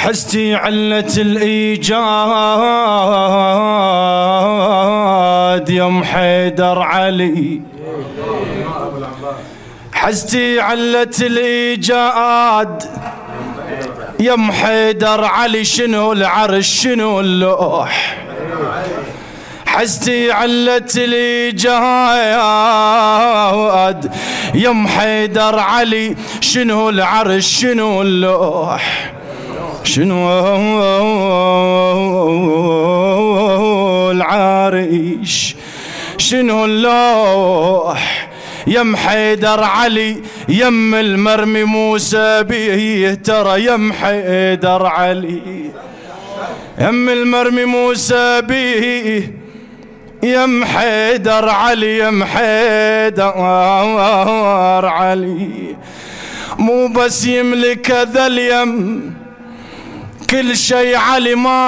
حستي علة الإيجاد يم حيدر علي. حستي علة الإيجاد يم حيدر علي. شنو العرش؟ شنو اللوح؟ حستي علت الإيجاد يم حيدر علي. شنو العرش؟ شنو اللوح؟ شنو العرش شنو اللوح؟ يم حيدر علي يم المرمي موسى بيه ترى يم حيدر علي. يم المرمي موسى بيه يم حيدر علي يم حيدر علي. مو بس يملك ذا اليم كل شي علي مالك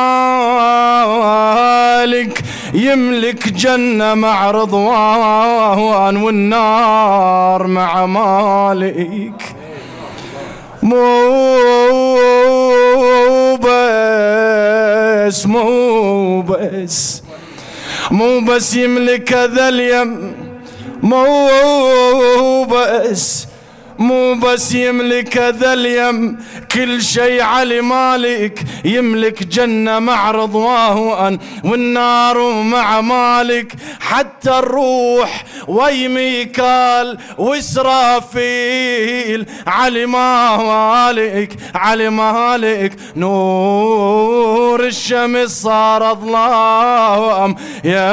يملك جنة مع رضوان والنار مع مالك. مو بس مو بس مو بس يملك ذا اليم مو بس. مو بس يملك ذا اليم كل شي علي مالك يملك جنة مع رضوان والنار مع مالك حتى الروح ويميكال وإسرافيل علي مالك علي مالك نور الشمس صار ظلام يا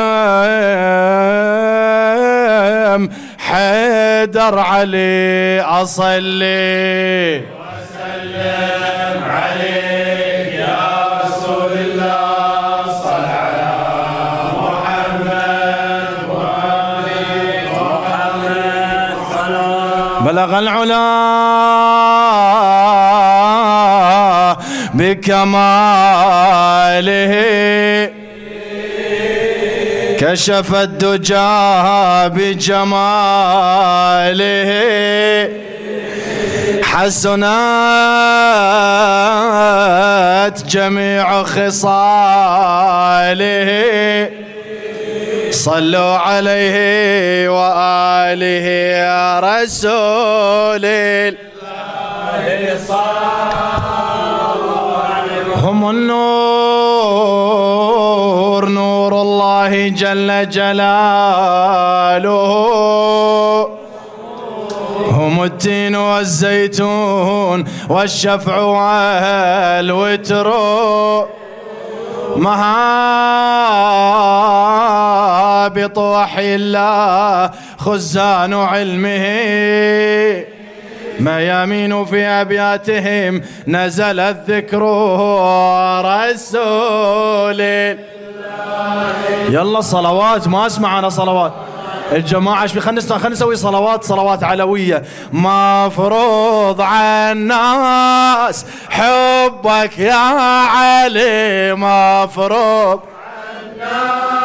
حيدر علي أصلي. وسلم عليك يا رسول الله صل على محمد وآل محمد بلغ العلا بكماله. كشف الدجى بجماله. حسنات جميع خصاله. صلوا عليه وآله يا رسول الله. هم النور. الله جل جلاله. هم التين والزيتون والشفع والوتر. مهابط وحي الله خزان علمه. ميامين في أبياتهم نزل الذكر رسول. يلا صلوات ما اسمع أنا صلوات. الجماعة إيش خلينا نسوي صلوات صلوات علوية. مفروض على الناس حبك يا علي مفروض.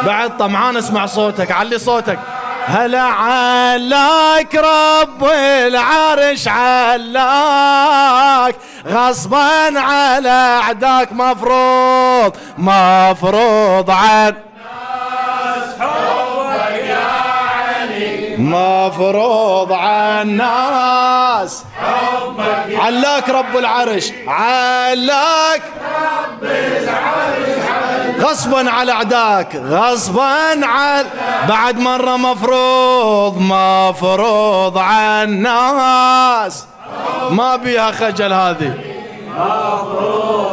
بعد طمعان اسمع صوتك علي صوتك. هلا علاك رب العرش علاك. غصبا على أعداك مفروض مفروض عن مفروض عالناس حبك علاك رب العرش علاك رب العرش غصبا على اعداك غصبا على بعد مرة مفروض مفروض عالناس ما بيها خجل هذه.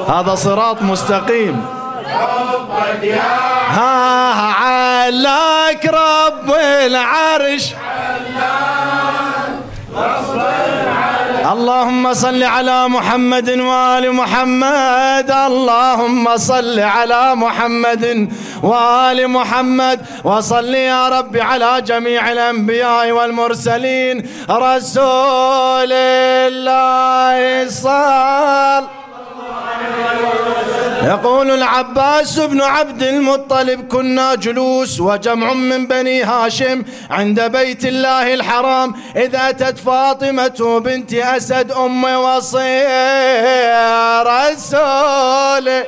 هذا صراط مستقيم. ها علاك رب العرش. اللهم صل على محمد وآل محمد. اللهم صل على محمد وآل محمد. وصل يا رب على جميع الأنبياء والمرسلين. رسول الله صلى يقول العباس بن عبد المطلب كنا جلوس وجمع من بني هاشم عند بيت الله الحرام. إذا أتت فاطمة بنت أسد أم وصي رسول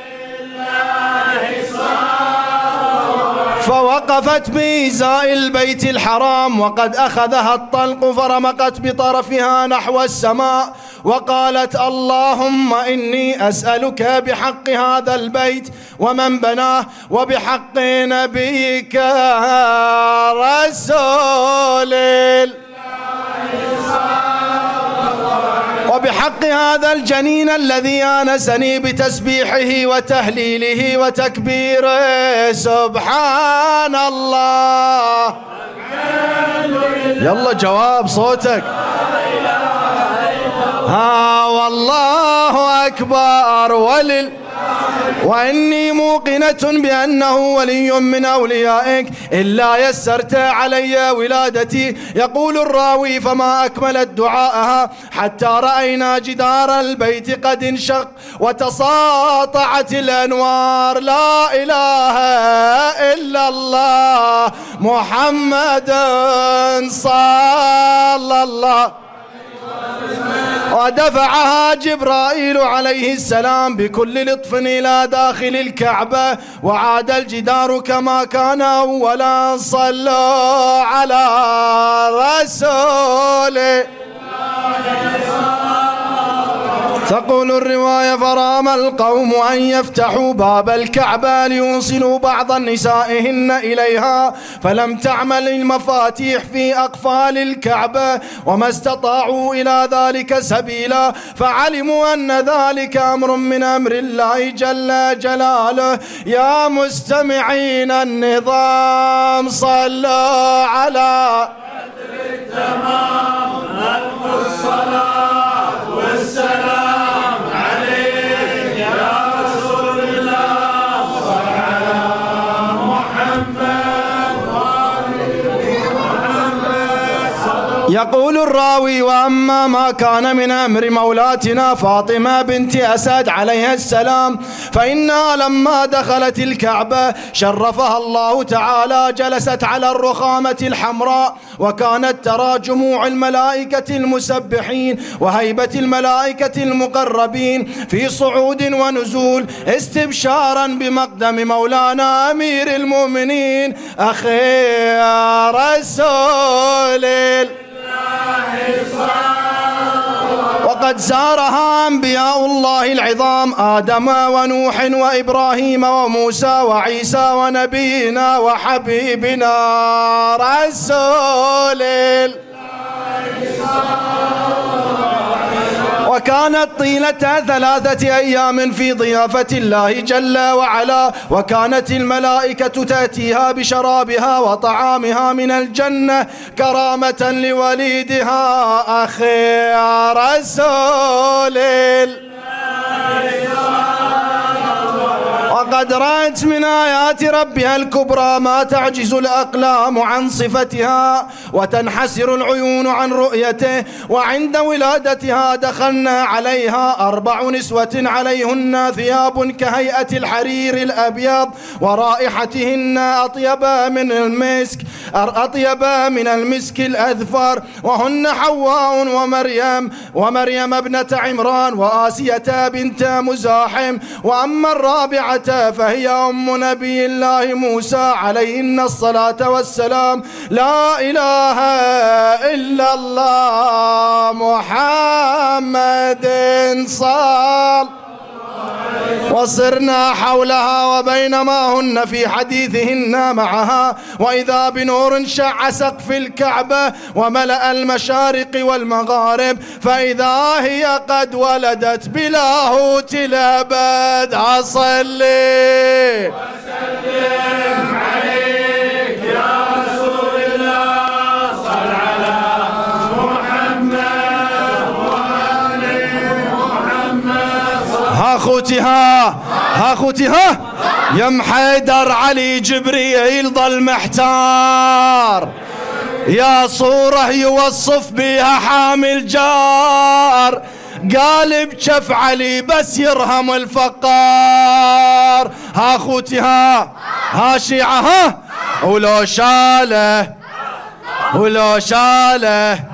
فوقفت بإزاء البيت الحرام وقد أخذها الطلق فرمقت بطرفها نحو السماء وقالت اللهم إني أسألك بحق هذا البيت ومن بناه وبحق نبيك رسول. وبحق هذا الجنين الذي آنسني بتسبيحه وتهليله وتكبيره. سبحان الله. يلا جواب صوتك. ها والله أكبر. ولل وإني موقنة بأنه ولي من أوليائك إلا يسرت علي ولادتي. يقول الراوي فما أكملت دعاءها حتى رأينا جدار البيت قد انشق وتساطعت الأنوار. لا إله إلا الله محمد صلى الله ودفعها جبرائيل عليه السلام بكل لطف إلى داخل الكعبة وعاد الجدار كما كان أولا صلوا على رسوله. تقول الرواية فرام القوم أن يفتحوا باب الكعبة ليوصلوا بعض نسائهن إليها فلم تعمل المفاتيح في أقفال الكعبة وما استطاعوا إلى ذلك سبيلا فعلموا أن ذلك أمر من أمر الله جل جلاله. يا مستمعين النظام صلوا على التمام الصلاة والسلام. يقول الراوي وأما ما كان من أمر مولاتنا فاطمة بنت أسد عليها السلام فإنها لما دخلت الكعبة شرفها الله تعالى جلست على الرخامة الحمراء وكانت ترى جموع الملائكة المسبحين وهيبة الملائكة المقربين في صعود ونزول استبشارا بمقدم مولانا أمير المؤمنين أخي رسول وقد زارها أنبياء الله العظام آدم ونوح وإبراهيم وموسى وعيسى ونبينا وحبيبنا رسول الله. وكانت طيلة ثلاثة أيام في ضيافة الله جل وعلا وكانت الملائكة تأتيها بشرابها وطعامها من الجنة كرامة لوليدها أخي رسول وقد رأت من آيات ربها الكبرى ما تعجز الأقلام عن صفتها وتنحسر العيون عن رؤيته وعند ولادتها دخلنا عليها أربع نسوة عليهن ثياب كهيئة الحرير الأبيض ورائحتهن أطيب من المسك أطيب من المسك الأذفر وهن حواء ومريم ومريم ابنة عمران وآسية بنت مزاحم وأما الرابعة فهي أم نبي الله موسى عليهن الصلاة والسلام. لا إله إلا الله محمد صلى وصرنا حولها وبينما هن في حديثهن معها. وإذا بنور شع سقف الكعبة وملأ المشارق والمغارب فإذا هي قد ولدت بلاهوت الأبد أصلي. وسلم خوتها ها خوتها يا محيدر علي جبريل ظل محتار. يا صورة يوصف بيها حامل جار. قال بشف علي بس يرهم الفقار. ها خوتي ها ها شيعة ها؟ ولو شاله ولو شاله.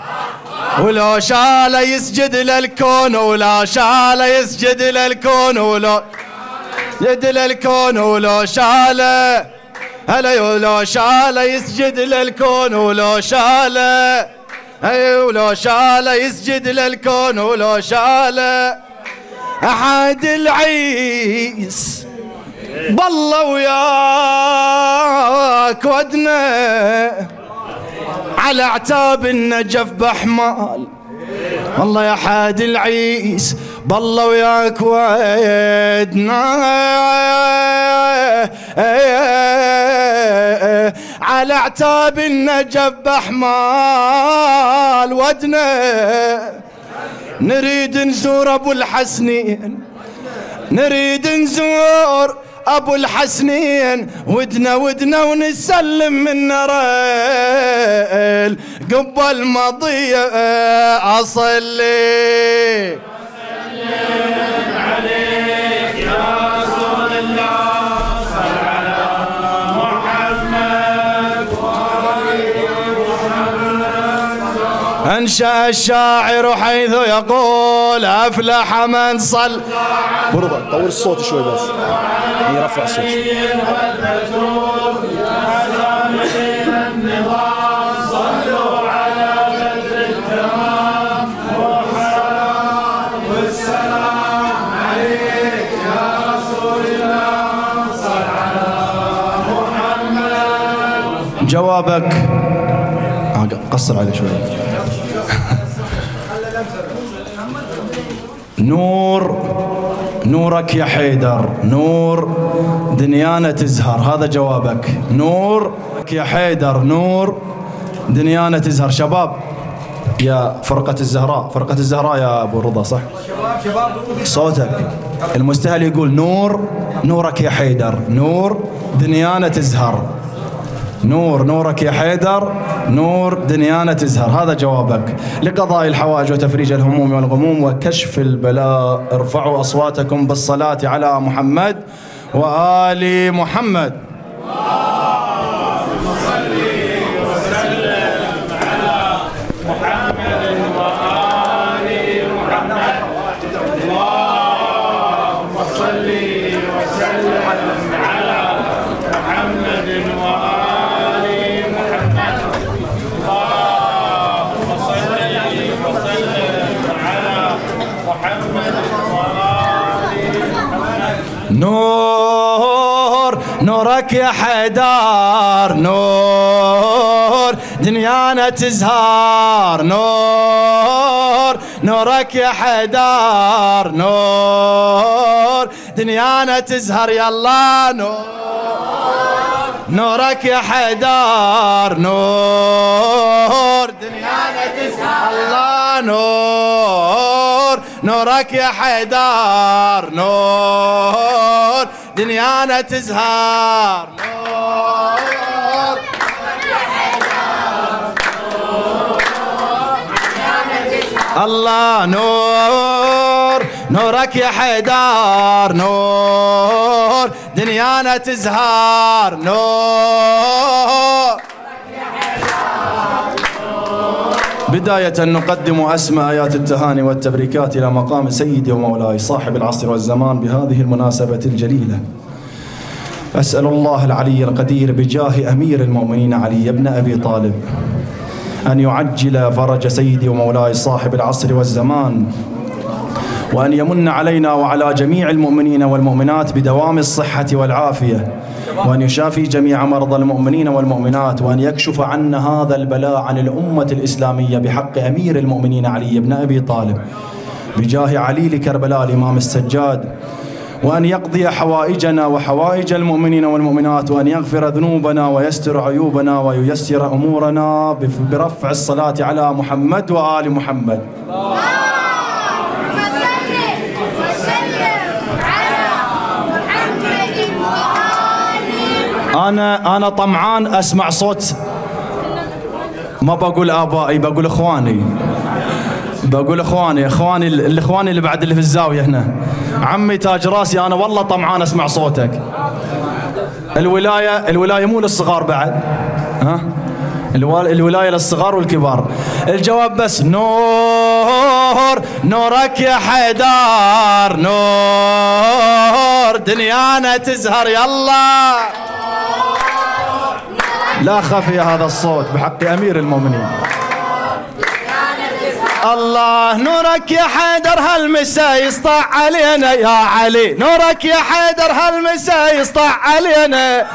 ولو شاله يسجد للكون ولا شاله يسجد للكون ولو يسجد للكون ولو شاله هلا لو شاله يسجد للكون ولو شاله اي ولو شاله يسجد للكون ولو شاله أحد العيس. بالله وياك ودنا على اعتاب النجف بحمال والله يا حاد العيس بالله وياك ودنا على اعتاب النجف بحمال ودنا. نريد نزور أبو الحسنين. نريد نزور أبو الحسنين ودنا ودنا ونسلم من ريل قبل مضي أصلي. أنشأ الشاعر حيث يقول أفلح من صل. برضه طول الصوت شوي بس. يرفع الصوت جوابك. آه، قصر عليه شوي. نور نورك يا حيدر نور دنيانا تزهر. هذا جوابك. نور يا حيدر نور دنيانا تزهر. شباب يا فرقة الزهراء فرقة الزهراء يا أبو رضا صح؟ صوتك. المستهل يقول نور نورك يا حيدر نور دنيانا تزهر. نور نورك يا حيدر. نور دنيانا تزهر. هذا جوابك. لقضاء الحوائج وتفريج الهموم والغموم وكشف البلاء. ارفعوا أصواتكم بالصلاة على محمد وآل محمد نور نورك يا حيدار نور دنيانا تزهار نور نورك يا حيدار نور دنيانا تزهر يلا نور نورك يا حيدار نور دنيانا تزهر الله نور نورك يا حيدار نور دنيانا تزهر. نور الله نور نورك يا حيدار نور. دنيانا تزهر نور. بداية نقدم أسمى آيات التهاني والتبريكات إلى مقام سيدي ومولاي صاحب العصر والزمان بهذه المناسبة الجليلة. أسأل الله العلي القدير بجاه أمير المؤمنين علي بن أبي طالب أن يعجل فرج سيدي ومولاي صاحب العصر والزمان وأن يمن علينا وعلى جميع المؤمنين والمؤمنات بدوام الصحة والعافية وأن يشافي جميع مرضى المؤمنين والمؤمنات وأن يكشف عنا هذا البلاء عن الأمة الإسلامية بحق أمير المؤمنين علي بن أبي طالب بجاه علي لكربلاء الإمام السجاد وأن يقضي حوائجنا وحوائج المؤمنين والمؤمنات وأن يغفر ذنوبنا ويستر عيوبنا وييسر أمورنا برفع الصلاة على محمد وآل محمد. أنا أنا طمعان أسمع صوت. ما بقول آبائي بقول إخواني. بقول إخواني إخواني الإخوان اللي بعد اللي في الزاوية هنا. عمي تاج راسي أنا والله طمعان أسمع صوتك. الولاية الولاية مو للصغار بعد. ها؟ الولاية للصغار والكبار. الجواب بس نور نورك يا حيدار نور. دنيانا تزهر يلا. لا خفي هذا الصوت بحق أمير المؤمنين. الله نورك يا حيدر هالمساء يسطع علينا يا علي؟ نورك يا حيدر هالمساء يسطع علينا؟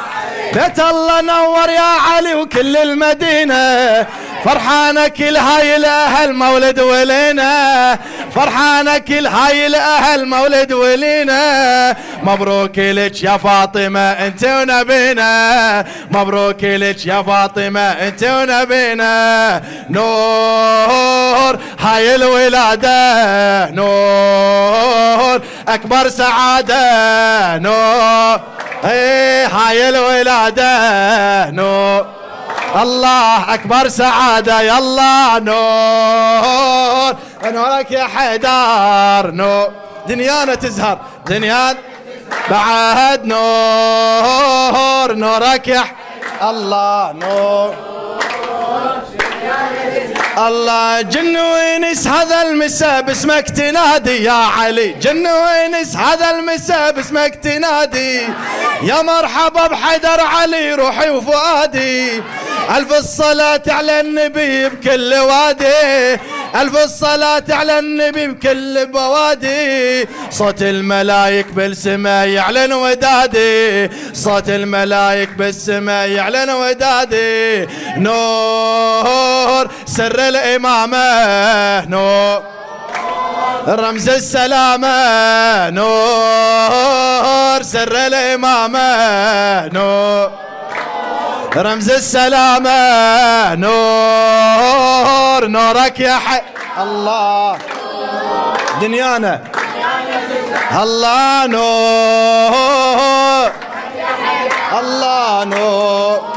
بيت الله نور يا علي وكل المدينة. فرحانة كل هاي الأهل مولد ولينا. فرحانة كل هاي الأهل مولد ولينا. مبروك لك يا فاطمة أنت ونبينا. مبروك لك يا فاطمة أنت ونبينا. نور هاي الولادة. نور أكبر سعادة. نور إيه هاي الولادة. نور الله أكبر سعادة يلا نور. نورك يا حيدر نور. دنيانا تزهر. دنيان بعد نور. نورك يا الله نور. الله جن وينس هذا المساء باسمك تنادي يا علي. جن وينس هذا المساء باسمك تنادي. يا مرحبا بحيدر علي روحي وفؤادي. ألف الصلاة على النبي بكل وادي. ألف الصلاة على النبي بكل بوادي. صوت الملايك بالسماء يعلن ودادي. صوت الملايك بالسماء يعلن ودادي. نور سر الإمامة. نور رمز السلامة. نور سر الإمامة. نور رمز السلامة نور نورك يا حي. الله. دنيانا. الله نور. الله نور.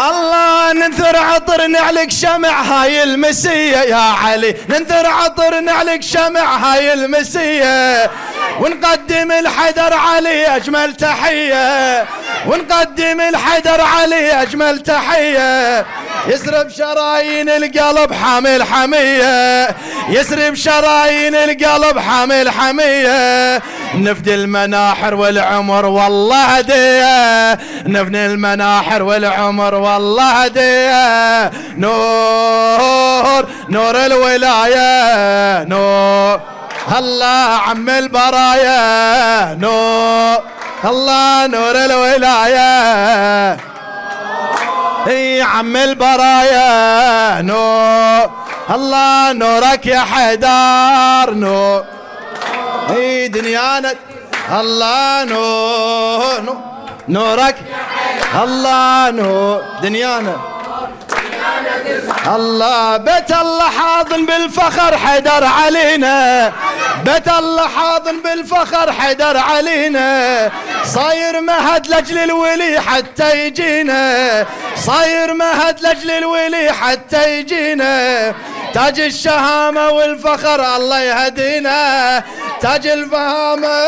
الله ننثر عطر نعلق شمع هاي المسية يا علي. ننثر عطر نعلق شمع هاي المسية. ونقدم الحيدر علي أجمل تحية. ونقدم الحيدر علي أجمل تحية. يسرب شرايين القلب حامل حمية. يسرب شرايين القلب حامل حمية. نفدي المناحر والعمر والله هدية. نفدي المناحر والعمر والله هدية. نور نور الولاية. نور. الله عم البرايا نور الله نور الولاية. اي عم البرايا نور الله نورك يا حيدر نور اي دنيانا الله نور نورك الله نور دنيانا. الله بيت الله حاضن بالفخر حيدر علينا. بيت الله حاضن بالفخر حيدر علينا. صاير مهد لأجل الولي حتى يجينا. صاير مهد لأجل الولي حتى يجينا. تاج الشهامة والفخر الله يهدينا. تاج الفهامة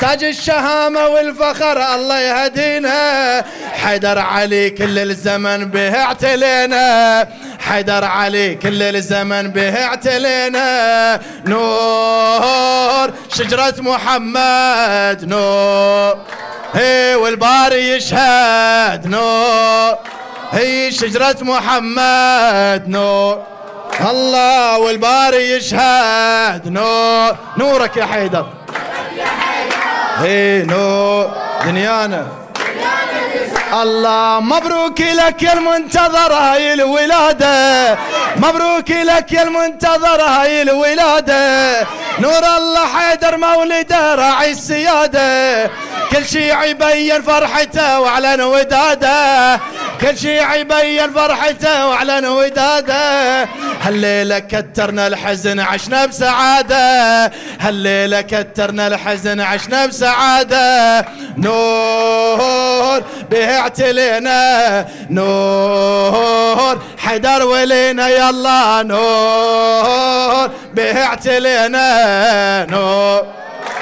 تاج الشهامة والفخر الله يهدينا. حيدر علي كل الزمن به اعتلينا. حيدر علي كل الزمن به اعتلينا. نور شجرة محمد نور هي والباري يشهد نور هي شجرة محمد نور الله والباري يشهد نور نورك يا حيدر. هي نور. دنيانا. الله مبروك لك يا المنتظر هاي الولادة. مبروك لك يا المنتظر هاي الولادة. نور الله حيدر مولده راعي السيادة. كل شي يبين فرحته واعلن وداده. كل شي يبين فرحته واعلن وداده هالليلة كترنا الحزن عشنا بسعادة. هالليلة كترنا الحزن عشنا بسعادة. نور به اعتلينا. نور حيدر ولينا يلا. نور به اعتلينا. نور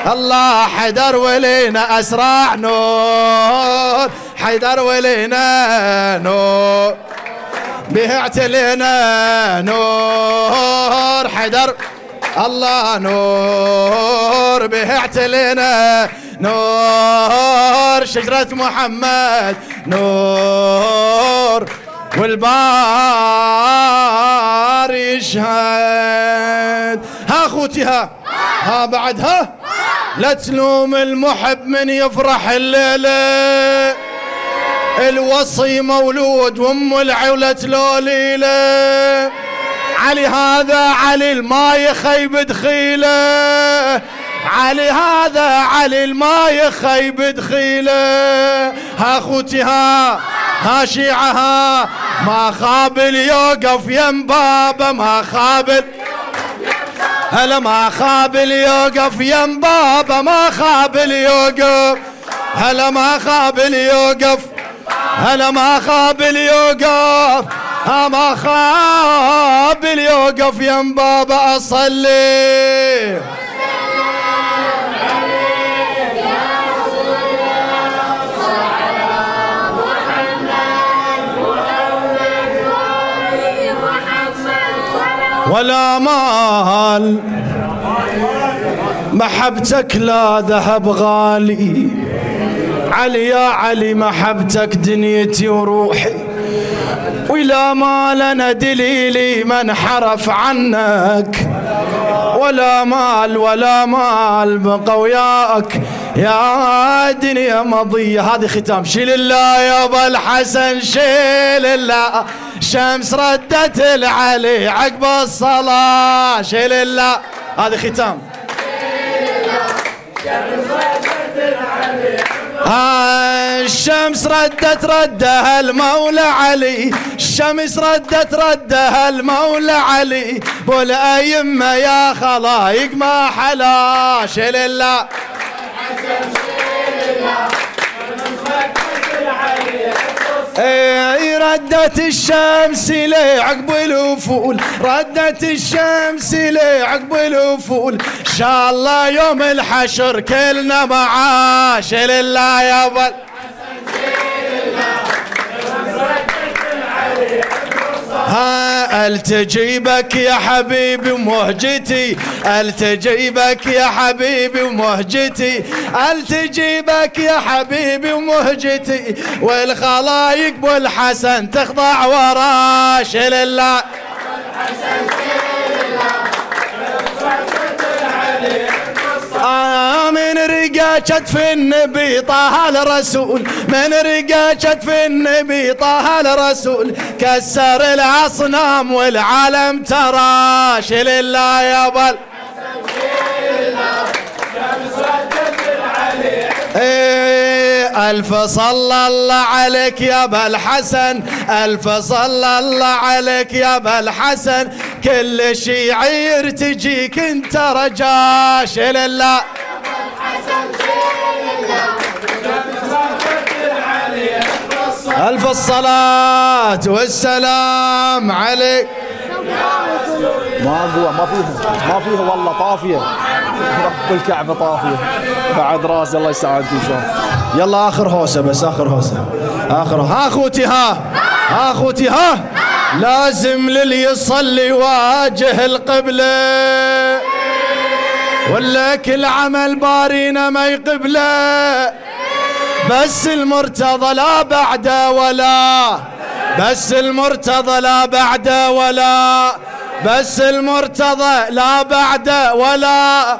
الله حيدر ولينا أسرع. نور حيدر ولينا نور به اعتلينا نور. حيدر الله نور. به اعتلينا نور. شجرة محمد نور. والبار يشهد. ها أخوتي ها. ها بعد ها. لا تلوم المحب من يفرح الليلة. الوصي مولود وام العولة لوليلة. علي هذا علي الما يخيب دخيلة. علي هذا علي الما يخيب دخيلة. ها أخوتي ها ها شيعها ما خابل يوقف يم بابا ما خابل هلا ما خابل يوقف يم بابا ما خابل يوقف هلا ما خابل يوقف هلا ما خابل يوقف ما خابل يوقف يم بابا أصلي. ولا مال محبتك لا ذهب غالي. علي يا علي محبتك دنيتي وروحي. ولا مال أنا دليلي من حرف عنك. ولا مال ولا مال بقى وياك. يا دنيا مضية. هذه ختام. شيل الله يا ابو الحسن شيل الله. شمس ردت العلي عقب الصلاة. شيل الله. هذه ختام. الشمس ردت ردها المولى علي. الشمس ردت ردها المولى علي. والأيمة يا خلايق ما حلا. شيل الله. إي ردت الشمس لي عقب الوفول ردت الشمس لي عقب الوفول. إن شاء الله يوم الحشر كلنا معاش لله يا بل التجيبك يا حبيبي ومهجتي التجيبك يا حبيبي ومهجتي التجيبك يا حبيبي ومهجتي والخلايق بالحسن تخضع وراش لله من رقا كتف النبي طه الرسول. من رقا كتف النبي طه الرسول. كسر الأصنام والعالم تراش لله يا بل إيه ألف صلى الله عليك يا أبا الحسن. ألف صلى الله عليك يا أبا الحسن. كل شيعير تجيك انت رجاش لله ألف الصلاة والسلام عليك. ما قوة ما فيها ما فيها والله طافية. رب الكعبة طافية. بعد راس الله يساعدكم شلون يلا آخر هوسة بس آخر هوسة. آخر ها أخوتي ها. ها أخوتي ها. لازم للي يصلي يواجه القبلة. ولا كل عمل بارينا ما يقبله. بس المرتضى لا بعده ولا. بس المرتضى لا بعده ولا. بس المرتضى لا بعده ولا.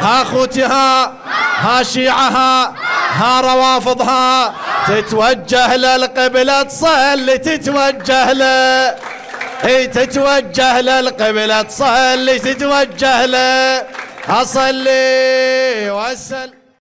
ها اخوتي ها ها شيعها ها روافضها. تتوجه للقبلة تصلي تتوجه له إي تتوجه للقبلة تصلي تتوجه له أصلي واسل